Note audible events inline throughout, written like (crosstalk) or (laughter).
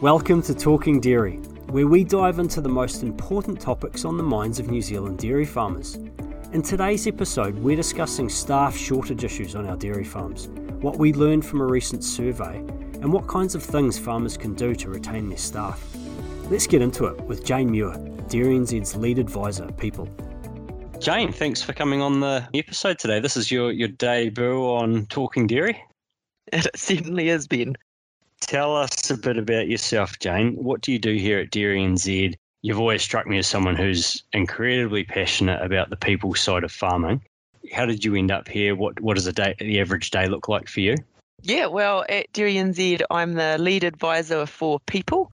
Welcome to Talking Dairy, where we dive into the most important topics on the minds of New Zealand dairy farmers. In today's episode, we're discussing staff shortage issues on our dairy farms, what we learned from a recent survey, and what kinds of things farmers can do to retain their staff. Let's get into it with Jane Muir, Dairy NZ's lead advisor, People. Jane, thanks for coming on the episode today. This is your, your debut on Talking Dairy. It certainly has been. Tell us a bit about yourself, Jane. What do you do here at Dairy NZ? You've always struck me as someone who's incredibly passionate about the people side of farming. How did you end up here? What what does a day, the average day look like for you? Yeah, well, at Dairy NZ, I'm the lead advisor for people,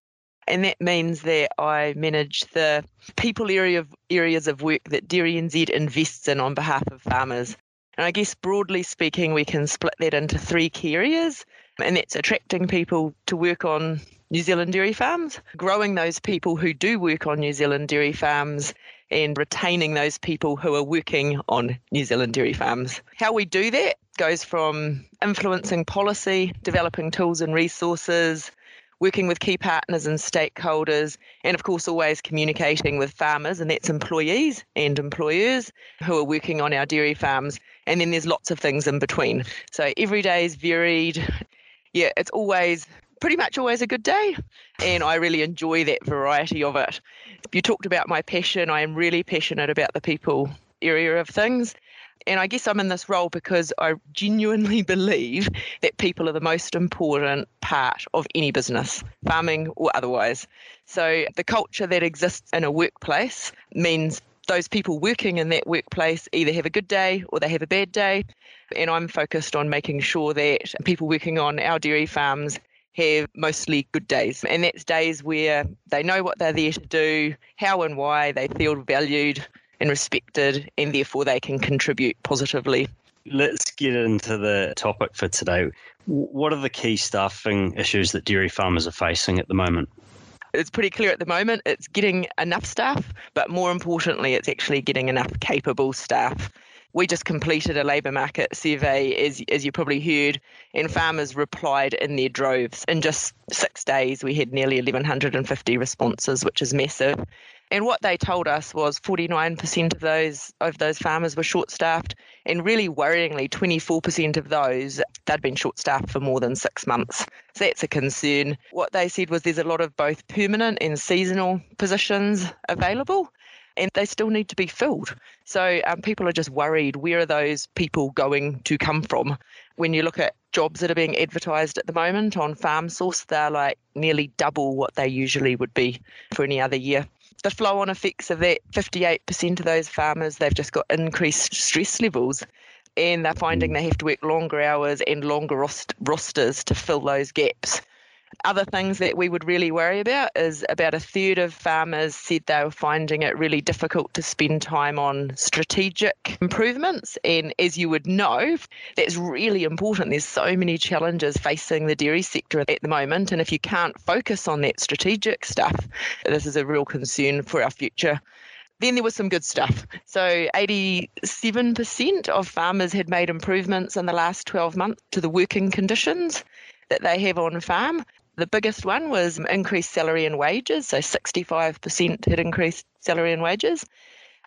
and that means that I manage the people area of areas of work that Dairy NZ invests in on behalf of farmers. And I guess broadly speaking, we can split that into three key areas, and that's attracting people to work on New Zealand dairy farms, growing those people who do work on New Zealand dairy farms, and retaining those people who are working on New Zealand dairy farms. How we do that goes from influencing policy, developing tools and resources, working with key partners and stakeholders, and of course, always communicating with farmers, and that's employees and employers who are working on our dairy farms. And then there's lots of things in between. So every day is varied. Yeah, it's always pretty much always a good day. And I really enjoy that variety of it. You talked about my passion. I am really passionate about the people area of things. And I guess I'm in this role because I genuinely (laughs) believe that people are the most important part of any business, farming or otherwise. So the culture that exists in a workplace means those people working in that workplace either have a good day or they have a bad day. And I'm focused on making sure that people working on our dairy farms have mostly good days. And that's days where they know what they're there to do, how and why they feel valued and respected, and therefore they can contribute positively. Let's get into the topic for today. What are the key staffing issues that dairy farmers are facing at the moment? It's pretty clear at the moment it's getting enough staff, but more importantly, it's actually getting enough capable staff we just completed a labour market survey, as, as you probably heard, and farmers replied in their droves. In just six days, we had nearly 1,150 responses, which is massive. And what they told us was 49% of those of those farmers were short-staffed, and really worryingly, 24% of those they'd been short-staffed for more than six months. So that's a concern. What they said was there's a lot of both permanent and seasonal positions available and they still need to be filled. So um, people are just worried where are those people going to come from? When you look at jobs that are being advertised at the moment on Farm Source, they're like nearly double what they usually would be for any other year. The flow on effects of that 58% of those farmers, they've just got increased stress levels and they're finding they have to work longer hours and longer rost- rosters to fill those gaps. Other things that we would really worry about is about a third of farmers said they were finding it really difficult to spend time on strategic improvements. And as you would know, that's really important. There's so many challenges facing the dairy sector at the moment. And if you can't focus on that strategic stuff, this is a real concern for our future. Then there was some good stuff. So 87% of farmers had made improvements in the last 12 months to the working conditions that they have on farm. The biggest one was increased salary and wages. So 65% had increased salary and wages.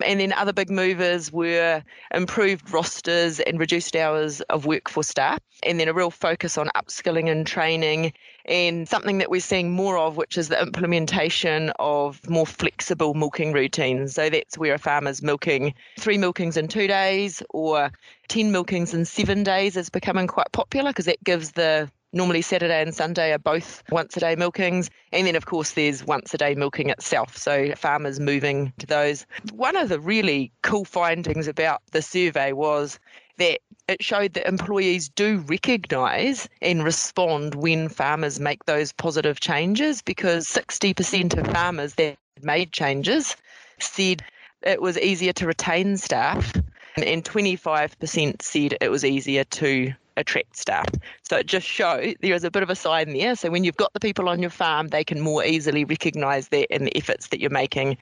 And then other big movers were improved rosters and reduced hours of work for staff, and then a real focus on upskilling and training, and something that we're seeing more of, which is the implementation of more flexible milking routines. So that's where a farmer's milking three milkings in two days or 10 milkings in seven days is becoming quite popular because that gives the Normally, Saturday and Sunday are both once a day milkings. And then, of course, there's once a day milking itself. So, farmers moving to those. One of the really cool findings about the survey was that it showed that employees do recognise and respond when farmers make those positive changes because 60% of farmers that made changes said it was easier to retain staff and 25% said it was easier to attract staff. So it just shows there is a bit of a sign there. So when you've got the people on your farm, they can more easily recognise that in the efforts that you're making.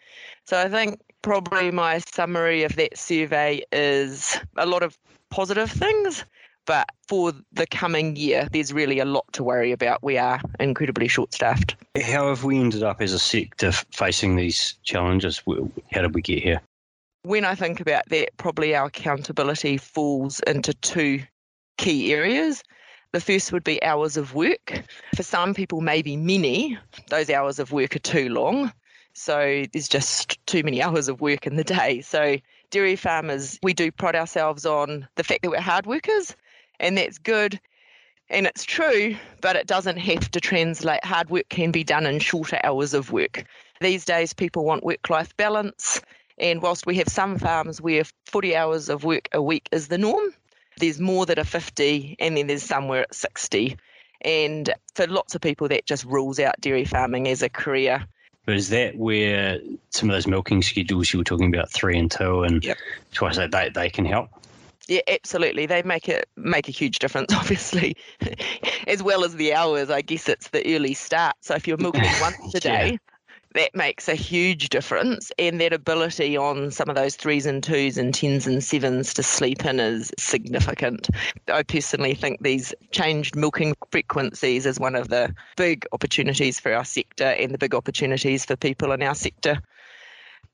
So I think probably my summary of that survey is a lot of positive things, But for the coming year, there's really a lot to worry about. We are incredibly short staffed. How have we ended up as a sector facing these challenges? How did we get here? When I think about that, probably our accountability falls into two key areas. The first would be hours of work. For some people, maybe many, those hours of work are too long. So there's just too many (laughs) hours of work in the day. So, dairy farmers, we do pride ourselves on the fact that we're hard workers and that's good and it's true, but it doesn't have to translate. Hard work can be done in shorter hours of work. These days, people want work life balance. And whilst we have some farms where 40 hours of work a week is the norm, there's more that are 50, and then there's somewhere at 60. And for lots of people, that just rules out dairy farming as a career. But is that where some of those milking schedules you were talking about, three and two, and yep. twice a day, they can help? Yeah, absolutely. They make it make a huge difference, (laughs) obviously, (laughs) as well as the hours. I guess it's the early start. So if you're milking (laughs) once a day. That makes a huge difference. And that ability on some of those threes and twos and tens and sevens to sleep in is significant. I personally think these changed milking frequencies is one of the big opportunities for our sector and the big opportunities for people in our sector.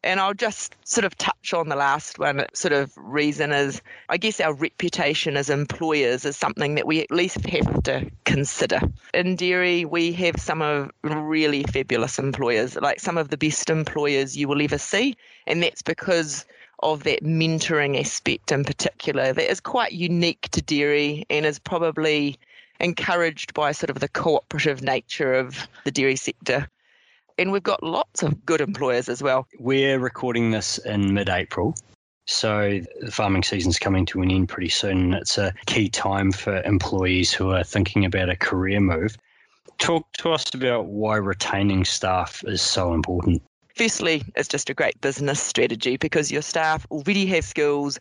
And I'll just sort of touch on the last one. Sort of reason is, I guess, our reputation as employers is something that we at least have to consider. In dairy, we have some of really fabulous employers, like some of the best employers you will ever see. And that's because of that mentoring aspect in particular that is quite unique to dairy and is probably encouraged by sort of the cooperative nature of the dairy sector and we've got lots of good employers as well. We're recording this in mid April. So the farming season's coming to an end pretty soon. It's a key time for employees who are thinking about a career move. Talk to us about why retaining staff is so important. Firstly, it's just a great business strategy because your staff already have skills.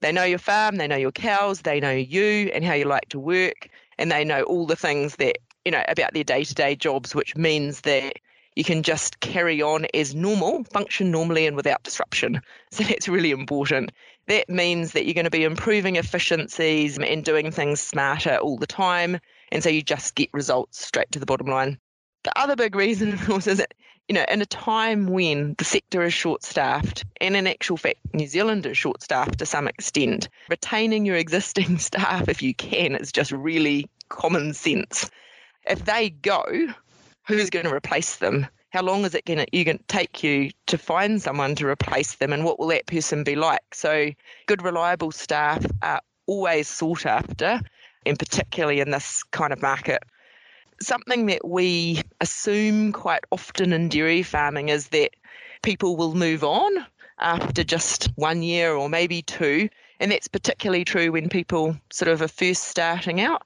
They know your farm, they know your cows, they know you and how you like to work, and they know all the things that, you know, about their day to day jobs, which means that you can just carry on as normal, function normally and without disruption. So (laughs) that's really important. That means that you're going to be improving efficiencies and doing things smarter all the time. And so you just get results straight to the bottom line. The other big reason, (laughs) of course, is that, you know, in a time when the sector is short staffed, and in actual fact, New Zealand is short staffed to some extent, retaining your existing (laughs) staff, if you can, is just really common sense. If they go, who's going to replace them? How long is it going to, take you to find someone to replace them, and what will that person be like? So, good, reliable staff are always sought after, and particularly in this kind of market. Something that we assume quite often in dairy farming is that people will move on after just one year or maybe two. And that's particularly true when people sort of are first starting out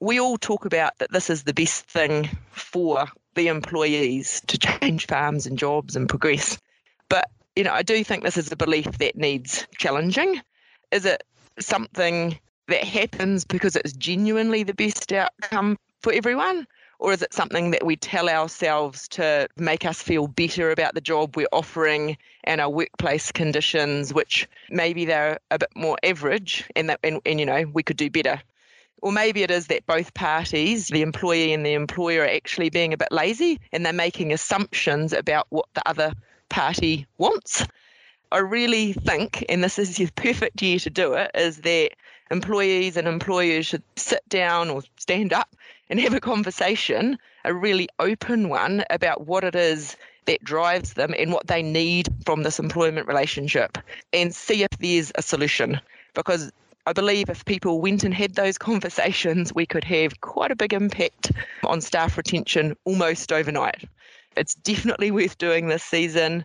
we all talk about that this is the best thing for the employees to change farms and jobs and progress. But, you know, I do think this is a belief that needs challenging. Is it something that happens because it's genuinely the best outcome for everyone? Or is it something that we tell ourselves to make us feel better about the job we're offering and our workplace conditions, which maybe they're a bit more average and that and, and you know, we could do better or maybe it is that both parties, the employee and the employer, are actually being a bit lazy and they're making assumptions about what the other party wants. I really think, and this is the perfect year to do it, is that employees and employers should sit down or stand up and have a conversation, a really open one, about what it is that drives them and what they need from this employment relationship and see if there's a solution. Because I believe if people went and had those (laughs) conversations, we could have quite a big impact on staff retention almost overnight. It's definitely worth doing this season.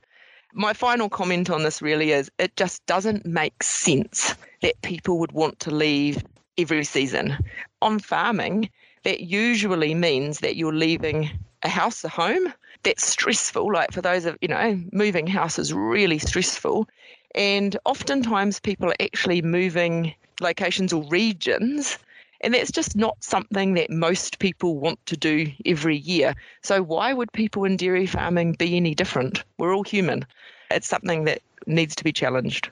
My final comment on this really is it just doesn't make sense that people would want to leave every season. On farming, that usually means that you're leaving a house, a home. That's stressful. Like for those of, you know, moving house is really stressful. And oftentimes people are actually moving locations or regions. And that's just not something that most people want to do every year. So, why would people in dairy farming be any different? We're all human. It's something that needs to be challenged.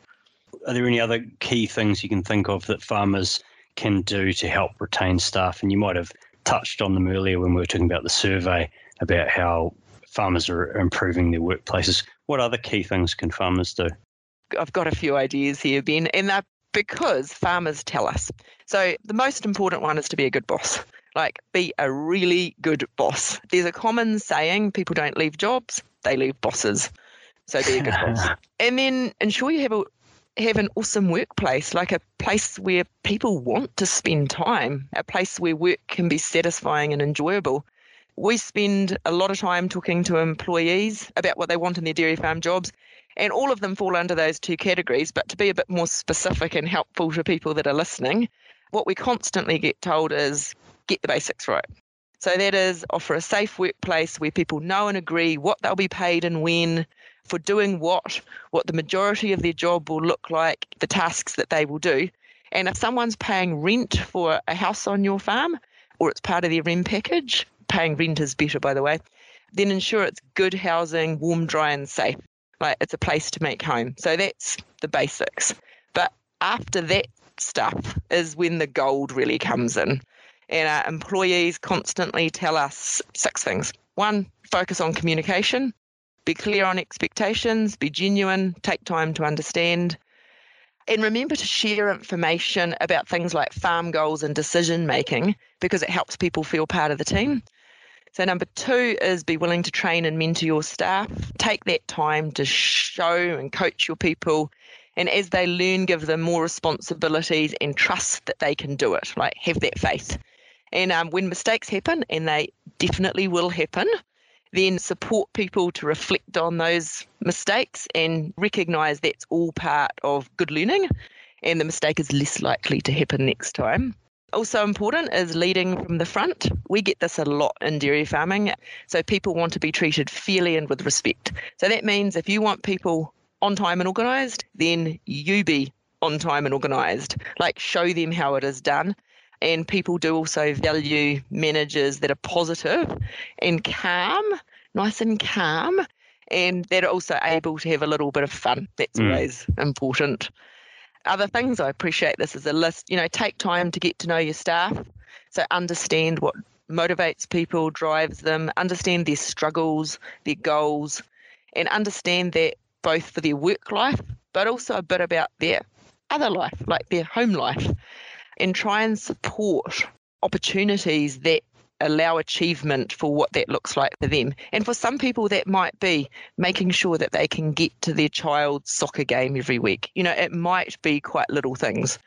Are there any other key things you can think of that farmers can do to help retain staff? And you might have touched on them earlier when we were talking about the survey about how farmers are improving their workplaces. What other key things can farmers do? I've got a few ideas here, Ben, and they're because farmers tell us. So the most important one is to be a good boss. Like, be a really good boss. There's a common saying people don't leave jobs, they leave bosses. So be a good boss. (laughs) And then ensure you have a have an awesome workplace, like a place where people want to spend time, a place where work can be satisfying and enjoyable. We spend a lot of time talking to employees about what they want in their dairy farm jobs, and all of them fall under those two categories. But to be a bit more specific and helpful to people that are listening, what we constantly get told is get the basics right. So that is offer a safe workplace where people know and agree what they'll be paid and when, for doing what, what the majority of their job will look like, the tasks that they will do. And if someone's paying rent for a house on your farm, or it's part of their rent package, paying rent is better, by the way, then ensure it's good housing, warm, dry, and safe. Like it's a place to make home. So that's the basics. But after that stuff is when the gold really comes in. And our employees constantly tell us six things. One, focus on communication, be clear on expectations, be genuine, take time to understand. And remember to share information about things like farm goals and decision making because it helps people feel part of the team. So, number two is be willing to train and mentor your staff. Take that time to show and coach your people. And as they learn, give them more responsibilities and trust that they can do it. Like, have that faith. And um, when mistakes happen, and they definitely will happen, then support people to reflect on those mistakes and recognize that's all part of good learning and the mistake is less likely to happen next time. Also important is leading from the front. We get this a lot in dairy farming. So people want to be treated fairly and with respect. So that means if you want people on time and organised, then you be on time and organised. Like show them how it is done and people do also value managers that are positive and calm, nice and calm, and they're also able to have a little bit of fun. That's mm. always important. Other things, I appreciate this as a list. You know, take time to get to know your staff. So understand what motivates people, drives them, understand their struggles, their goals, and understand that both for their work life, but also a bit about their other life, like their home life and try and support opportunities that allow achievement for what that looks like for them. And for some people, that might be making sure that they can get to their child's soccer game every week. You know, it might be quite little things.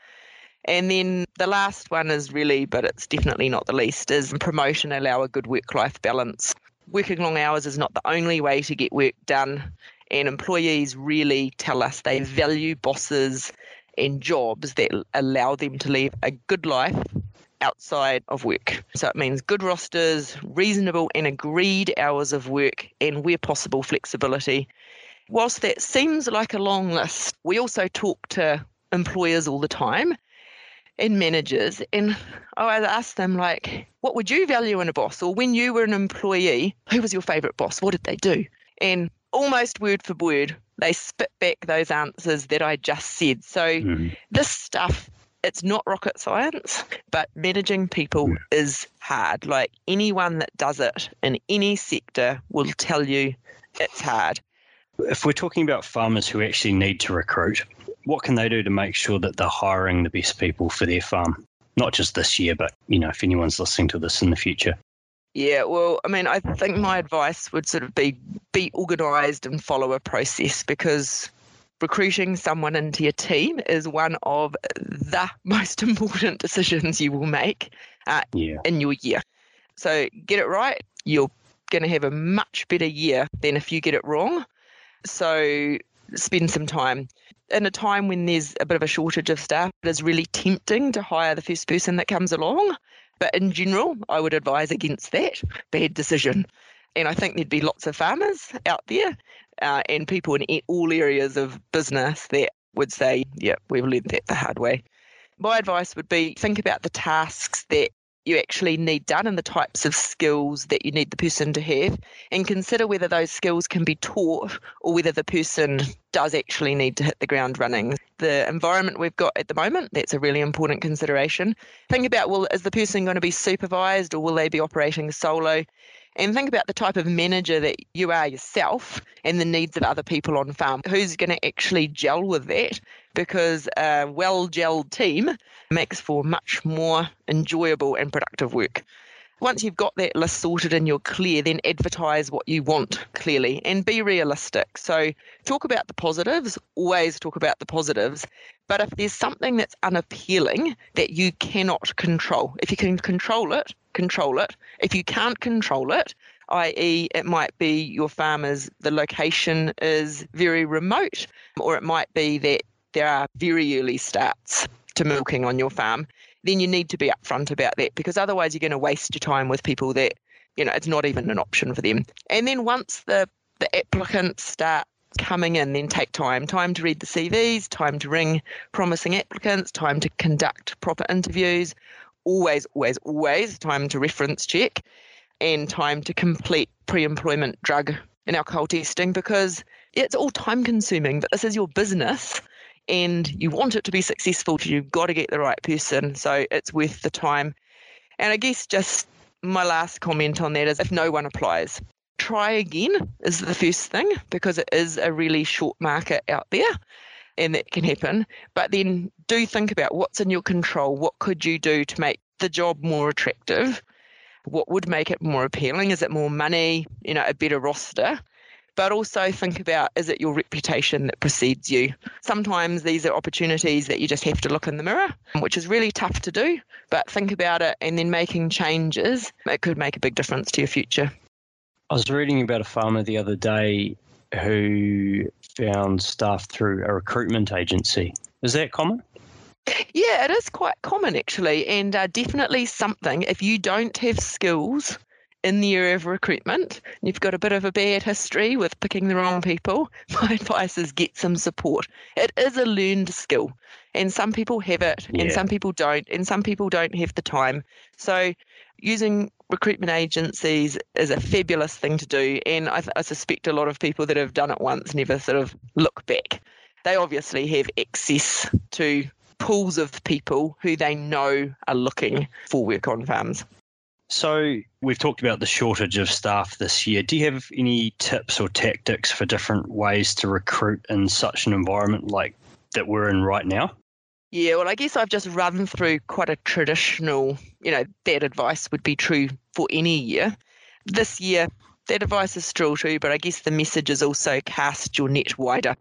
And then the last one is really, but it's definitely not the least, is promotion allow a good work life balance. Working long hours is not the only way to get work done. And employees really tell us they value bosses and jobs that allow them to live a good life outside of work. So it means good rosters, reasonable and agreed hours of work, and where possible, flexibility. Whilst that seems like a long list, we also talk to employers all the time and managers, and I ask them, like, what would you value in a boss? Or when you were an employee, who was your favourite boss? What did they do? And almost word for word, they spit back those answers that I just said. So mm. this stuff, it's not rocket science, but managing people is hard. Like anyone that does it in any sector will tell you it's hard. If we're talking about farmers who actually need to recruit, what can they do to make sure that they're hiring the best people for their farm? Not just this year, but you know, if anyone's listening to this in the future. Yeah, well, I mean, I think my advice would sort of be be organised and follow a process because recruiting someone into your team is one of the (laughs) most important decisions you will make uh, yeah. in your year. So get it right, you're going to have a much better year than if you get it wrong. So spend some time. In a time when there's a bit of a shortage of staff, it is really tempting to hire the first person that comes along but in general, I would advise against that bad decision. And I think there'd be lots of farmers out there uh, and people in all areas of business that would say, yeah, we've learned that the hard way. My advice would be think about the tasks that you actually need done and the types of skills that you need the person to have, and consider whether those skills can be taught or whether the person does actually need to hit the ground running. The environment we've got at the moment, that's a really important consideration. Think about well, is the person going to be supervised or will they be operating solo? And think about the type of manager that you are yourself and the needs of other people on farm. Who's going to actually gel with that? Because a well gelled team makes for much more enjoyable and productive work. Once you've got that list sorted and you're clear, then advertise what you want clearly and be realistic. So, talk about the positives, always talk about the positives. But if there's something that's unappealing that you cannot control, if you can control it, control it. If you can't control it, i.e., it might be your farmers, the location is very remote, or it might be that there are very early starts to milking on your farm, then you need to be upfront about that because otherwise you're going to waste your time with people that, you know, it's not even an option for them. And then once the, the applicants start coming in, then take time. Time to read the CVs, time to ring promising applicants, time to conduct proper interviews, always, always, always time to reference check and time to complete pre employment drug and alcohol testing because it's all time consuming, but this is your business and you want it to be successful. You've got to get the right person. So it's worth the time. And I guess just my last comment on that is if no one applies, try again is the first thing because it is a really short market out there and that can happen. But then do think about what's in your control. What could you do to make the job more attractive? What would make it more appealing? Is it more money? You know, a better roster? But also think about is it your reputation that precedes you? Sometimes these are opportunities that you just have to look in the mirror, which is really tough to do. But think about it and then making changes, it could make a big difference to your future. I was reading about a farmer the other day who found staff through a recruitment agency. Is that common? Yeah, it is quite common actually, and uh, definitely something. If you don't have skills in the area of recruitment, you've got a bit of a bad history with picking the wrong people, (laughs) my advice is get some support. It is a learned skill, and some people have it, yeah. and some people don't, and some people don't have the time. So, using recruitment agencies is a fabulous thing to do, and I, I suspect a lot of people that have done it once never sort of look back. They obviously have access to pools of people who they know are looking for work on farms. So, we've talked about the shortage of staff this year. Do you have any tips or tactics for different ways to recruit in such an environment like that we're in right now? Yeah, well, I guess I've just run through quite a traditional, you know, that advice would be true for any year. This year, that advice is still true, but I guess the message is also cast your net wider.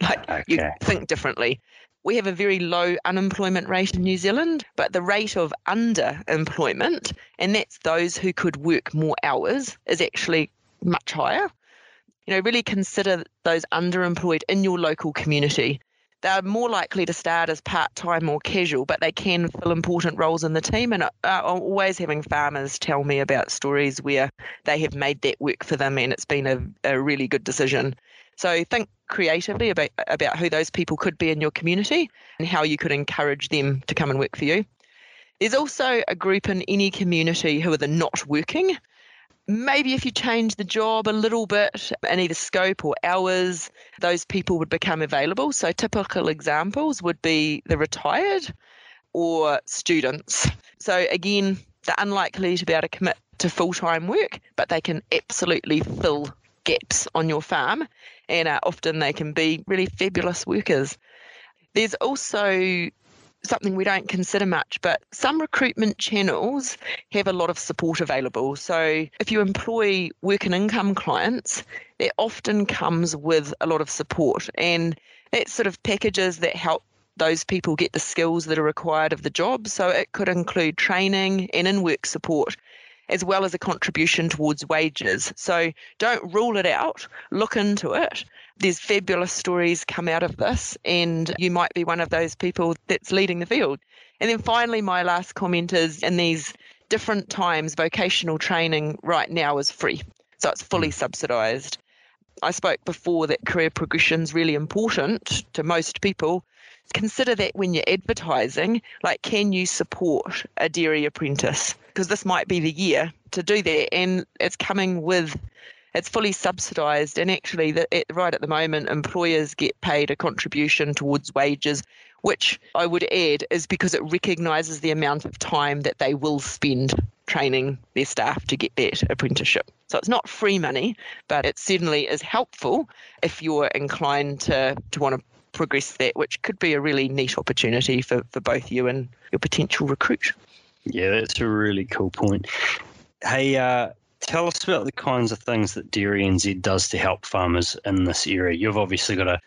Like okay. you think differently we have a very low unemployment rate in New Zealand, but the rate of underemployment, and that's those who could work more hours, is actually much higher. You know, really consider those underemployed in your local community. They're more likely to start as part time or casual, but they can fill important roles in the team. And I'm always having farmers tell me about stories where they have made that work for them and it's been a, a really good decision. So think creatively about, about who those people could be in your community and how you could encourage them to come and work for you. There's also a group in any community who are the not working. Maybe if you change the job a little bit in either scope or hours, those people would become available. So, typical examples would be the retired or students. So, again, they're unlikely to be able to commit to full time work, but they can absolutely fill gaps on your farm, and uh, often they can be really fabulous workers. There's also something we don't consider much, but some recruitment channels have a lot of support available. So if you employ work and income clients, that often comes with a lot of support, and it's sort of packages that help those people get the skills that are required of the job. So it could include training and in work support as well as a contribution towards wages. So don't rule it out, look into it. There's fabulous stories come out of this, and you might be one of those people that's leading the field. And then finally, my last comment is in these different times, vocational training right now is free. So it's fully hmm. subsidised. I spoke before that career progression is really important to most people. Consider that when you're advertising, like, can you support a dairy apprentice? Because this might be the year to do that. And it's coming with it's fully subsidised, and actually, the, it, right at the moment, employers get paid a contribution towards wages, which I would add is because it recognises the amount of time that they will spend training their staff to get that apprenticeship. So it's not free money, but it certainly is helpful if you're inclined to, to want to progress that, which could be a really neat opportunity for, for both you and your potential recruit. Yeah, that's a really cool point. Hey, uh, tell us about the kinds of things that Dairy NZ does to help farmers in this area. You've obviously got a,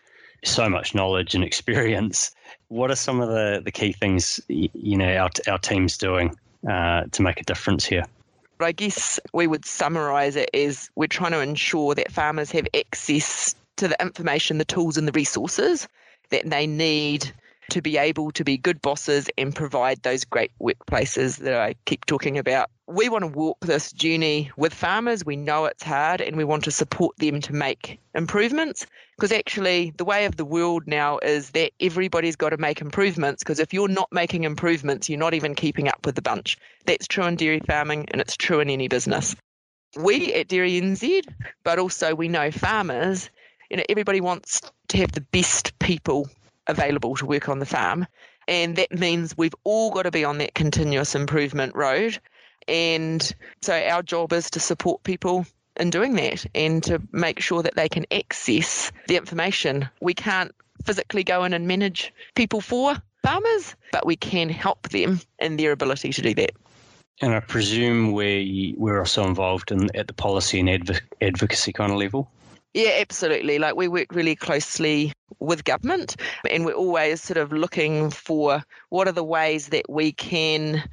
so much knowledge and (laughs) experience. What are some of the, the key things you know our, our team's doing uh, to make a difference here? I guess we would summarise it as we're trying to ensure that farmers have access to the information, the tools, and the resources that they need to be able to be good bosses and provide those great workplaces that I keep talking about. We want to walk this journey with farmers. We know it's hard and we want to support them to make improvements because actually, the way of the world now is that everybody's got to make improvements because if you're not making improvements, you're not even keeping up with the bunch. That's true in dairy farming and it's true in any business. We at Dairy NZ, but also we know farmers, you know, everybody wants to have the best people available to work on the farm. And that means we've all got to be on that continuous improvement road. And so our job is to support people in doing that and to make sure that they can access the information. We can't physically go in and manage people for farmers, but we can help them in their ability to do that. And I presume we we're also involved in at the policy and adv- advocacy kind of level. Yeah, absolutely. Like we work really closely with government and we're always sort of looking for what are the ways that we can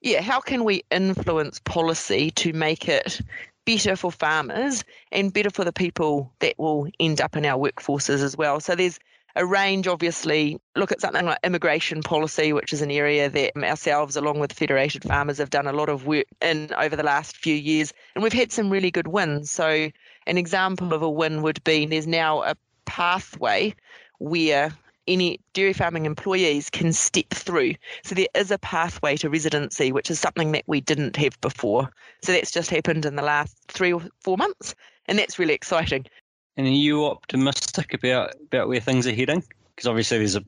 yeah, how can we influence policy to make it better for farmers and better for the people that will end up in our workforces as well. So there's a range, obviously, look at something like immigration policy, which is an area that ourselves, along with Federated Farmers, have done a lot of work in over the last few years. And we've had some really good wins. So an example of a win would be there's now a pathway where any dairy farming employees can step through. So there is a pathway to residency, which is something that we didn't have before. So that's just happened in the last three or four months, and that's really exciting. And are you optimistic about, about where things are heading? Because obviously there's a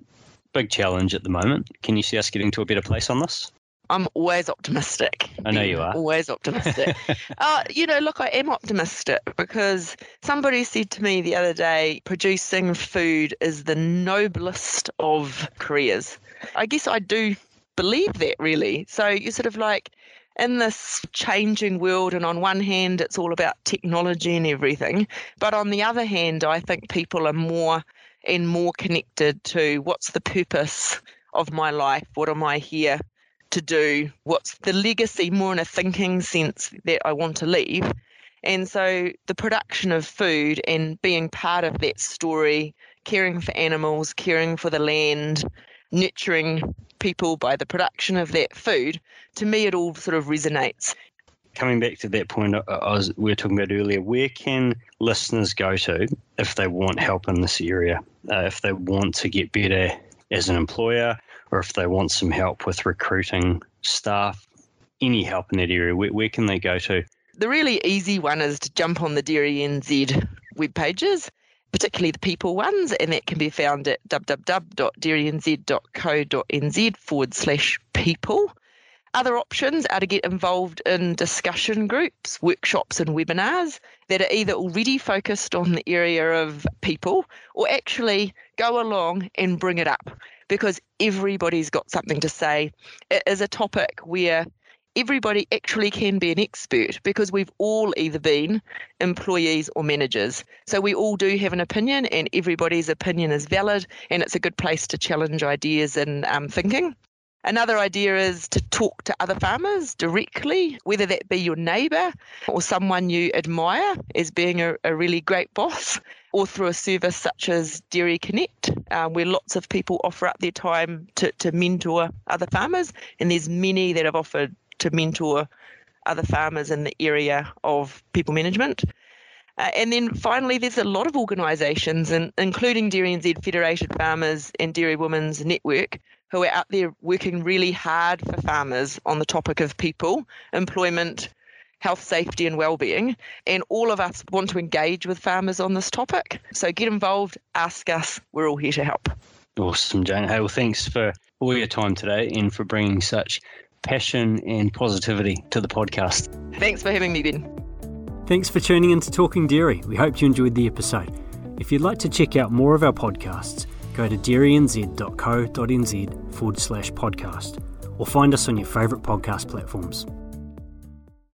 big challenge at the moment. Can you see us getting to a better place on this? I'm always optimistic. I know you are. Always optimistic. (laughs) uh, you know, look, I am optimistic because somebody said to me the other day, producing food is the noblest of careers. I guess I do believe that really. So you sort of like, in this changing world, and on one hand, it's all about technology and everything, but on the other hand, I think people are more and more connected to what's the purpose of my life? What am I here to do? What's the legacy more in a thinking sense that I want to leave? And so the production of food and being part of that story, caring for animals, caring for the land, nurturing people by the production of that food, to me it all sort of resonates. Coming back to that point was, we were talking about earlier, where can listeners go to if they want help in this area? Uh, if they want to get better as an employer, or if they want some help with recruiting staff, any help in that area, where, where can they go to? The really easy one is to jump on the Dairy NZ web pages, particularly the people ones, and that can be found at www.dairynz.co.nz forward slash people. Other options are to get involved in discussion groups, workshops, and webinars that are either already focused on the area of people or actually go along and bring it up because everybody's got something to say. It is a topic where everybody actually can be an expert because we've all either been employees or managers. So we all do have an opinion, and everybody's opinion is valid, and it's a good place to challenge ideas and um, thinking. Another idea is to talk to other farmers directly, whether that be your neighbour or someone you admire as being a, a really great boss, or through a service such as Dairy Connect, uh, where lots of people offer up their time to, to mentor other farmers. And there's many that have offered to mentor other farmers in the area of people management. Uh, and then finally, there's a lot of organisations, and including Dairy NZ Federated Farmers and Dairy Women's Network, who are out there working really hard for farmers on the topic of people, employment, health, safety, and well-being. And all of us want to engage with farmers on this topic. So get involved, ask us. We're all here to help. Awesome, Jane. Hey, well, thanks for all your time today and for bringing such passion and positivity to the podcast. Thanks for having me, Ben. Thanks for tuning in to Talking Dairy. We hope you enjoyed the episode. If you'd like to check out more of our podcasts, go to dairynz.co.nz forward slash podcast or find us on your favourite podcast platforms.